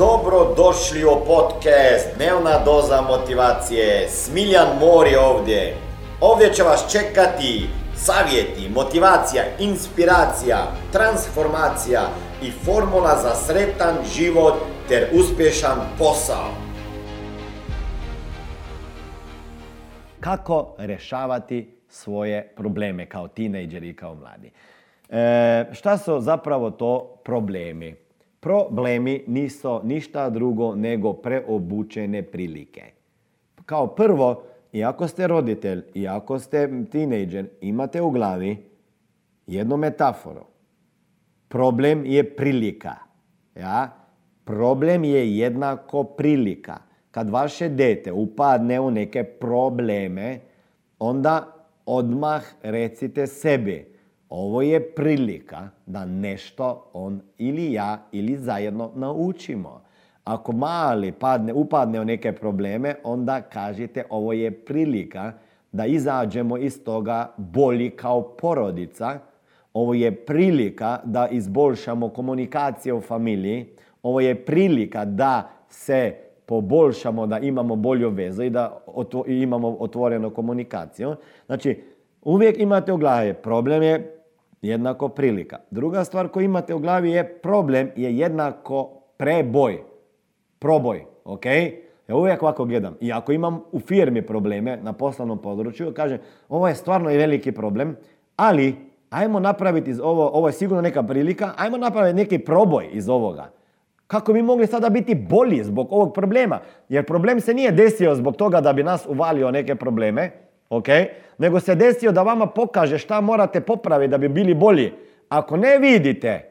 Dobro došli u podcast Dnevna doza motivacije. Smiljan Mor je ovdje. Ovdje će vas čekati savjeti, motivacija, inspiracija, transformacija i formula za sretan život ter uspješan posao. Kako rješavati svoje probleme kao tinejdžeri i kao mladi. E, šta su zapravo to problemi? Problemi nisu ništa drugo nego preobučene prilike. Kao prvo, iako ste roditelj, iako ste tinejdžer, imate u glavi jednu metaforu. Problem je prilika. Ja? Problem je jednako prilika. Kad vaše dete upadne u neke probleme, onda odmah recite sebi, ovo je prilika da nešto on ili ja ili zajedno naučimo. Ako mali padne, upadne u neke probleme, onda kažite ovo je prilika da izađemo iz toga bolji kao porodica. Ovo je prilika da izbolšamo komunikacije u familiji. Ovo je prilika da se poboljšamo, da imamo bolju vezu i da imamo otvorenu komunikaciju. Znači, uvijek imate u glavi problem je jednako prilika. Druga stvar koju imate u glavi je problem je jednako preboj. Proboj, ok? Ja uvijek ovako gledam. I ako imam u firmi probleme na poslovnom području, kažem, ovo je stvarno i veliki problem, ali ajmo napraviti iz ovo, ovo je sigurno neka prilika, ajmo napraviti neki proboj iz ovoga. Kako bi mogli sada biti bolji zbog ovog problema? Jer problem se nije desio zbog toga da bi nas uvalio neke probleme, ok? Nego se desio da vama pokaže šta morate popraviti da bi bili bolji. Ako ne vidite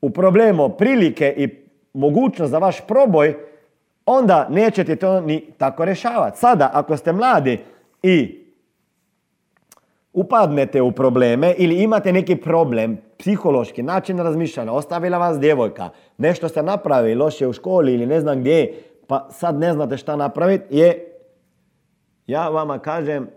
u problemu prilike i mogućnost za vaš proboj, onda nećete to ni tako rješavati. Sada, ako ste mladi i upadnete u probleme ili imate neki problem, psihološki, način razmišljanja, ostavila vas djevojka, nešto ste napravili loše u školi ili ne znam gdje, pa sad ne znate šta napraviti, je, ja vama kažem,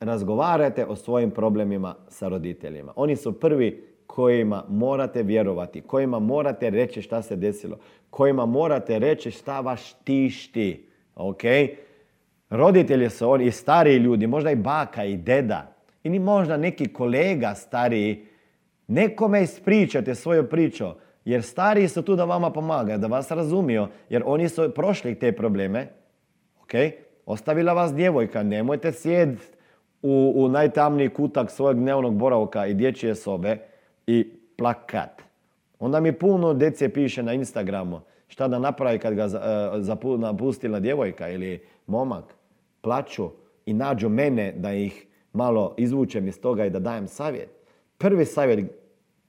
razgovarajte o svojim problemima sa roditeljima. Oni su prvi kojima morate vjerovati, kojima morate reći šta se desilo, kojima morate reći šta vas tišti. Ok? Roditelji su oni i stariji ljudi, možda i baka i deda, ili možda neki kolega stariji, nekome ispričate svoju priču, jer stariji su tu da vama pomagaju, da vas razumiju, jer oni su prošli te probleme. Ok? Ostavila vas djevojka, nemojte sjediti u, u najtamniji kutak svojeg dnevnog boravka i dječje sobe i plakat. Onda mi puno djece piše na Instagramu šta da napravi kad ga uh, napustila djevojka ili momak. Plaću i nađu mene da ih malo izvučem iz toga i da dajem savjet. Prvi savjet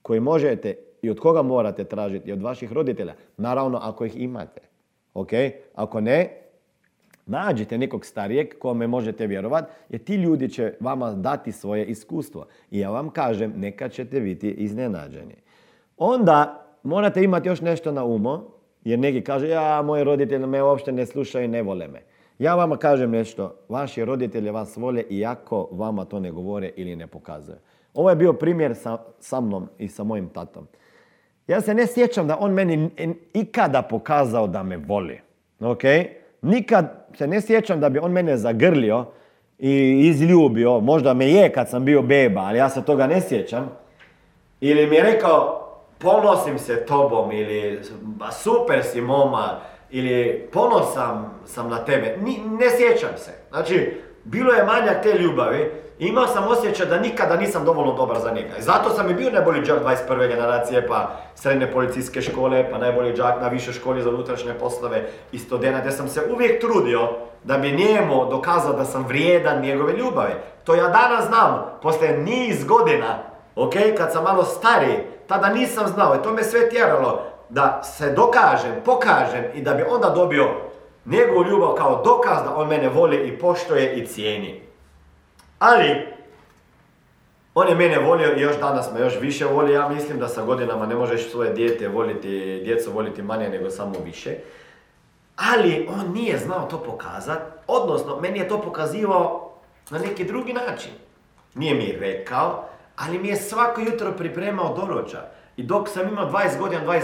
koji možete i od koga morate tražiti, od vaših roditelja. Naravno, ako ih imate. Ok? Ako ne, Nađite nekog starijeg kome možete vjerovati, jer ti ljudi će vama dati svoje iskustvo. I ja vam kažem, neka ćete biti iznenađeni. Onda morate imati još nešto na umu, jer neki kaže, ja, moji roditelji me uopšte ne slušaju i ne vole me. Ja vama kažem nešto, vaši roditelji vas vole iako vama to ne govore ili ne pokazuju. Ovo je bio primjer sa, sa mnom i sa mojim tatom. Ja se ne sjećam da on meni ikada pokazao da me voli. ok? Nikad se ne sjećam da bi on mene zagrlio i izljubio. Možda me je kad sam bio beba, ali ja se toga ne sjećam. Ili mi je rekao, ponosim se tobom, ili super si moma, ili ponosan sam na tebe. ne sjećam se. Znači, bilo je manjak te ljubavi. Imao sam osjećaj da nikada nisam dovoljno dobar za njega. Zato sam i bio najbolji džak 21. generacije, pa srednje policijske škole, pa najbolji džak na više školi za unutrašnje poslove i studenta. sam se uvijek trudio da bi njemu dokazao da sam vrijedan njegove ljubavi. To ja danas znam, poslije niz godina, ok, kad sam malo stariji, tada nisam znao i to me sve tjeralo da se dokažem, pokažem i da bi onda dobio njegovu ljubav kao dokaz da on mene voli i poštuje i cijeni. Ali, on je mene volio i još danas me još više voli. Ja mislim da sa godinama ne možeš svoje dijete voliti, djecu voliti manje nego samo više. Ali on nije znao to pokazati, odnosno meni je to pokazivao na neki drugi način. Nije mi rekao, ali mi je svako jutro pripremao doručak. I dok sam imao 20 godina, 25,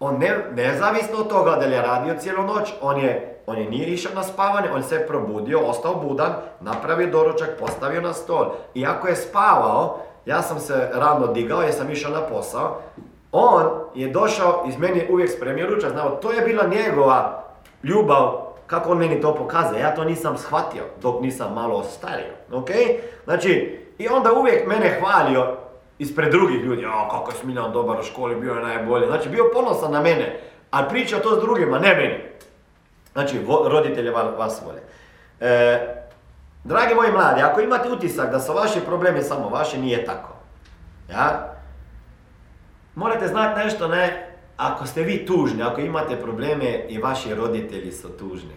on ne, nezavisno od toga da je radio cijelu noć, on je, on je nije išao na spavanje, on se probudio, ostao budan, napravio doručak, postavio na stol. I ako je spavao, ja sam se rano digao jer sam išao na posao, on je došao iz meni uvijek spremio ručak, znao, to je bila njegova ljubav, kako on meni to pokazuje, ja to nisam shvatio dok nisam malo stario, ok? Znači, i onda uvijek mene hvalio ispred drugih ljudi, a kako je Smiljan dobar u školi, bio je najbolji, znači bio ponosan na mene, a pričao to s drugima, ne meni. Znači, roditelje vas vole. E, dragi moji mladi, ako imate utisak da su vaši problemi samo vaši, nije tako. Ja? Morate znati nešto, ne, ako ste vi tužni, ako imate probleme i vaši roditelji su tužni.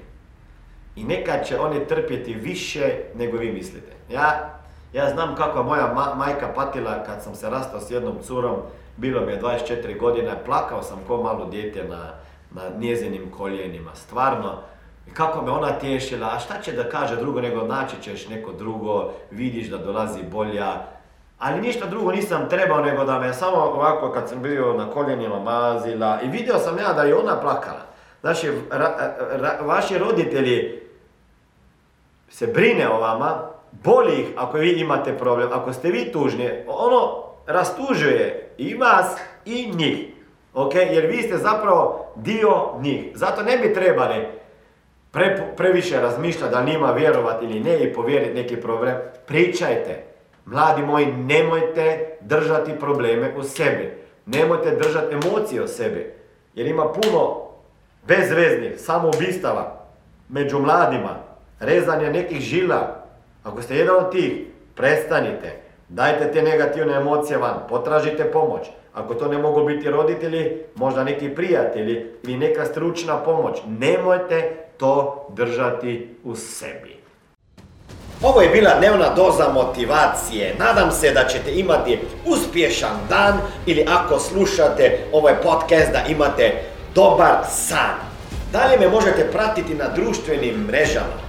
I nekad će oni trpjeti više nego vi mislite. Ja, ja znam kako moja majka patila kad sam se rastao s jednom curom, bilo mi je 24 godine, plakao sam ko malo dijete na, na njezinim koljenima, stvarno. I kako me ona tješila, a šta će da kaže drugo nego naći ćeš neko drugo, vidiš da dolazi bolja, ali ništa drugo nisam trebao nego da me samo ovako kad sam bio na koljenima mazila i vidio sam ja da je ona plakala. Znači, vaši roditelji se brine o vama, boli ako vi imate problem, ako ste vi tužni, ono rastužuje i vas i njih. Ok, jer vi ste zapravo dio njih. Zato ne bi trebali previše razmišljati da njima vjerovati ili ne i povjeriti neki problem. Pričajte. Mladi moji, nemojte držati probleme u sebi. Nemojte držati emocije u sebi. Jer ima puno bezveznih samoubistava među mladima. Rezanje nekih žila. Ako ste jedan od tih, prestanite. Dajte te negativne emocije van. Potražite pomoć. Ako to ne mogu biti roditelji, možda neki prijatelji ili neka stručna pomoć. Nemojte to držati u sebi. Ovo je bila dnevna doza motivacije. Nadam se da ćete imati uspješan dan ili ako slušate ovaj podcast da imate dobar san. Dalje me možete pratiti na društvenim mrežama